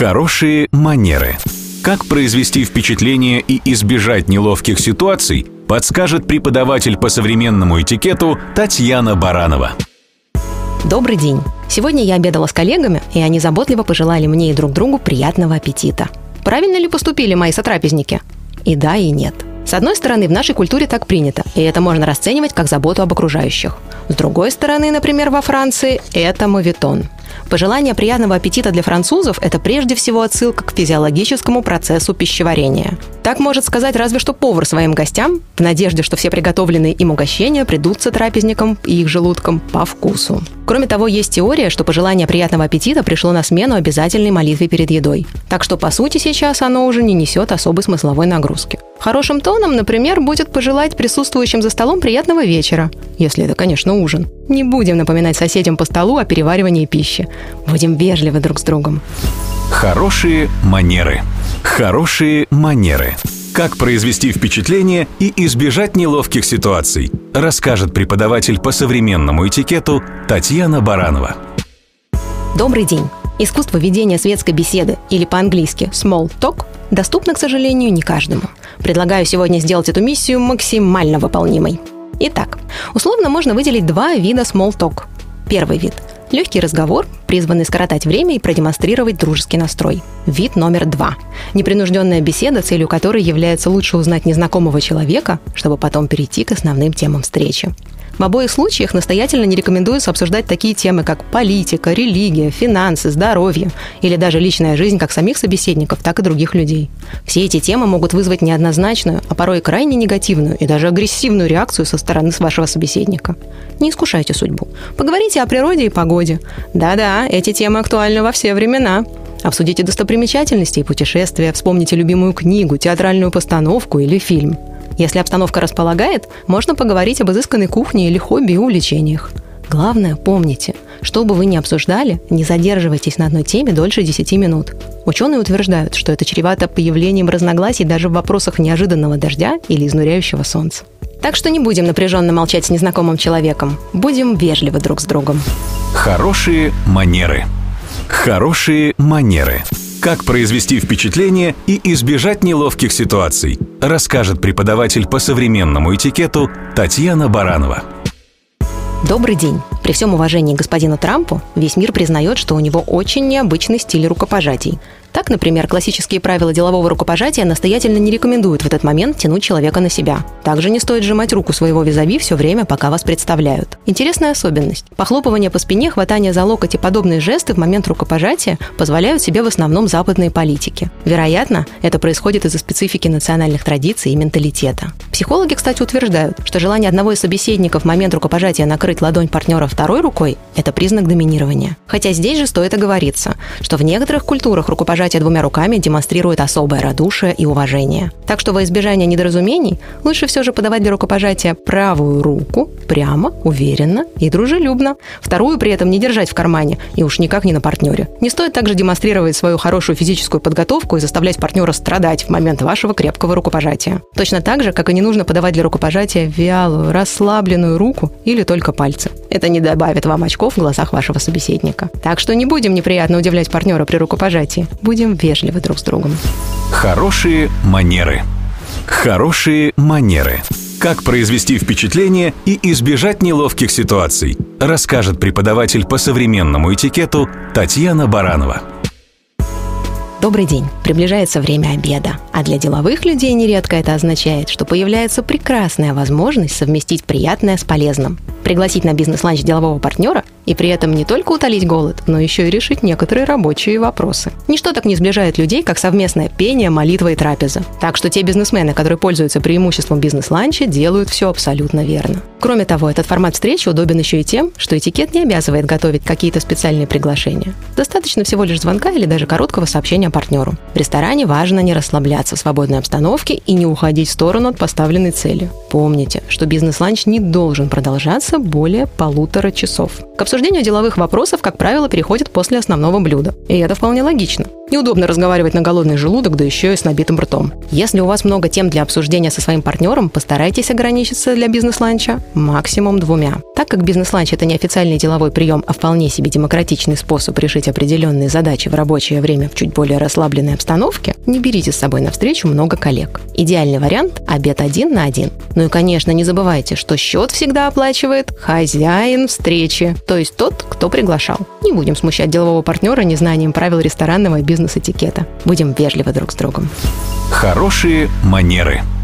Хорошие манеры. Как произвести впечатление и избежать неловких ситуаций, подскажет преподаватель по современному этикету Татьяна Баранова. Добрый день. Сегодня я обедала с коллегами, и они заботливо пожелали мне и друг другу приятного аппетита. Правильно ли поступили мои сотрапезники? И да, и нет. С одной стороны, в нашей культуре так принято, и это можно расценивать как заботу об окружающих. С другой стороны, например, во Франции, это мовитон. Пожелание приятного аппетита для французов – это прежде всего отсылка к физиологическому процессу пищеварения. Так может сказать разве что повар своим гостям, в надежде, что все приготовленные им угощения придутся трапезникам и их желудкам по вкусу. Кроме того, есть теория, что пожелание приятного аппетита пришло на смену обязательной молитве перед едой. Так что, по сути, сейчас оно уже не несет особой смысловой нагрузки. Хорошим тоном, например, будет пожелать присутствующим за столом приятного вечера, если это, конечно, ужин. Не будем напоминать соседям по столу о переваривании пищи. Будем вежливы друг с другом. Хорошие манеры. Хорошие манеры. Как произвести впечатление и избежать неловких ситуаций, расскажет преподаватель по современному этикету Татьяна Баранова. Добрый день. Искусство ведения светской беседы, или по-английски small talk, доступно, к сожалению, не каждому. Предлагаю сегодня сделать эту миссию максимально выполнимой. Итак, условно можно выделить два вида small talk. Первый вид – легкий разговор, призванный скоротать время и продемонстрировать дружеский настрой. Вид номер два – непринужденная беседа, целью которой является лучше узнать незнакомого человека, чтобы потом перейти к основным темам встречи. В обоих случаях настоятельно не рекомендуется обсуждать такие темы, как политика, религия, финансы, здоровье или даже личная жизнь как самих собеседников, так и других людей. Все эти темы могут вызвать неоднозначную, а порой крайне негативную и даже агрессивную реакцию со стороны вашего собеседника. Не искушайте судьбу. Поговорите о природе и погоде. Да-да, эти темы актуальны во все времена. Обсудите достопримечательности и путешествия, вспомните любимую книгу, театральную постановку или фильм – если обстановка располагает, можно поговорить об изысканной кухне или хобби и увлечениях. Главное, помните, что бы вы ни обсуждали, не задерживайтесь на одной теме дольше 10 минут. Ученые утверждают, что это чревато появлением разногласий даже в вопросах неожиданного дождя или изнуряющего солнца. Так что не будем напряженно молчать с незнакомым человеком. Будем вежливы друг с другом. Хорошие манеры. Хорошие манеры. Как произвести впечатление и избежать неловких ситуаций, расскажет преподаватель по современному этикету Татьяна Баранова. Добрый день. При всем уважении господину Трампу, весь мир признает, что у него очень необычный стиль рукопожатий – так, например, классические правила делового рукопожатия настоятельно не рекомендуют в этот момент тянуть человека на себя. Также не стоит сжимать руку своего визави все время, пока вас представляют. Интересная особенность. Похлопывание по спине, хватание за локоть и подобные жесты в момент рукопожатия позволяют себе в основном западные политики. Вероятно, это происходит из-за специфики национальных традиций и менталитета. Психологи, кстати, утверждают, что желание одного из собеседников в момент рукопожатия накрыть ладонь партнера второй рукой – это признак доминирования. Хотя здесь же стоит оговориться, что в некоторых культурах рукопожатие пожатие двумя руками демонстрирует особое радушие и уважение. Так что во избежание недоразумений лучше все же подавать для рукопожатия правую руку прямо, уверенно и дружелюбно. Вторую при этом не держать в кармане и уж никак не на партнере. Не стоит также демонстрировать свою хорошую физическую подготовку и заставлять партнера страдать в момент вашего крепкого рукопожатия. Точно так же, как и не нужно подавать для рукопожатия вялую, расслабленную руку или только пальцы. Это не добавит вам очков в глазах вашего собеседника. Так что не будем неприятно удивлять партнера при рукопожатии будем вежливы друг с другом. Хорошие манеры. Хорошие манеры. Как произвести впечатление и избежать неловких ситуаций, расскажет преподаватель по современному этикету Татьяна Баранова. Добрый день. Приближается время обеда. А для деловых людей нередко это означает, что появляется прекрасная возможность совместить приятное с полезным пригласить на бизнес-ланч делового партнера и при этом не только утолить голод, но еще и решить некоторые рабочие вопросы. Ничто так не сближает людей, как совместное пение, молитва и трапеза. Так что те бизнесмены, которые пользуются преимуществом бизнес-ланча, делают все абсолютно верно. Кроме того, этот формат встречи удобен еще и тем, что этикет не обязывает готовить какие-то специальные приглашения. Достаточно всего лишь звонка или даже короткого сообщения партнеру. Ресторане важно не расслабляться в свободной обстановке и не уходить в сторону от поставленной цели. Помните, что бизнес-ланч не должен продолжаться более полутора часов. К обсуждению деловых вопросов, как правило, переходит после основного блюда. И это вполне логично. Неудобно разговаривать на голодный желудок, да еще и с набитым ртом. Если у вас много тем для обсуждения со своим партнером, постарайтесь ограничиться для бизнес-ланча максимум двумя. Так как бизнес-ланч – это не официальный деловой прием, а вполне себе демократичный способ решить определенные задачи в рабочее время в чуть более расслабленной обстановке, не берите с собой на встречу много коллег. Идеальный вариант – обед один на один. Ну и, конечно, не забывайте, что счет всегда оплачивает хозяин встречи, то есть тот, кто приглашал. Не будем смущать делового партнера незнанием правил ресторанного и бизнес-этикета. Будем вежливы друг с другом. Хорошие манеры –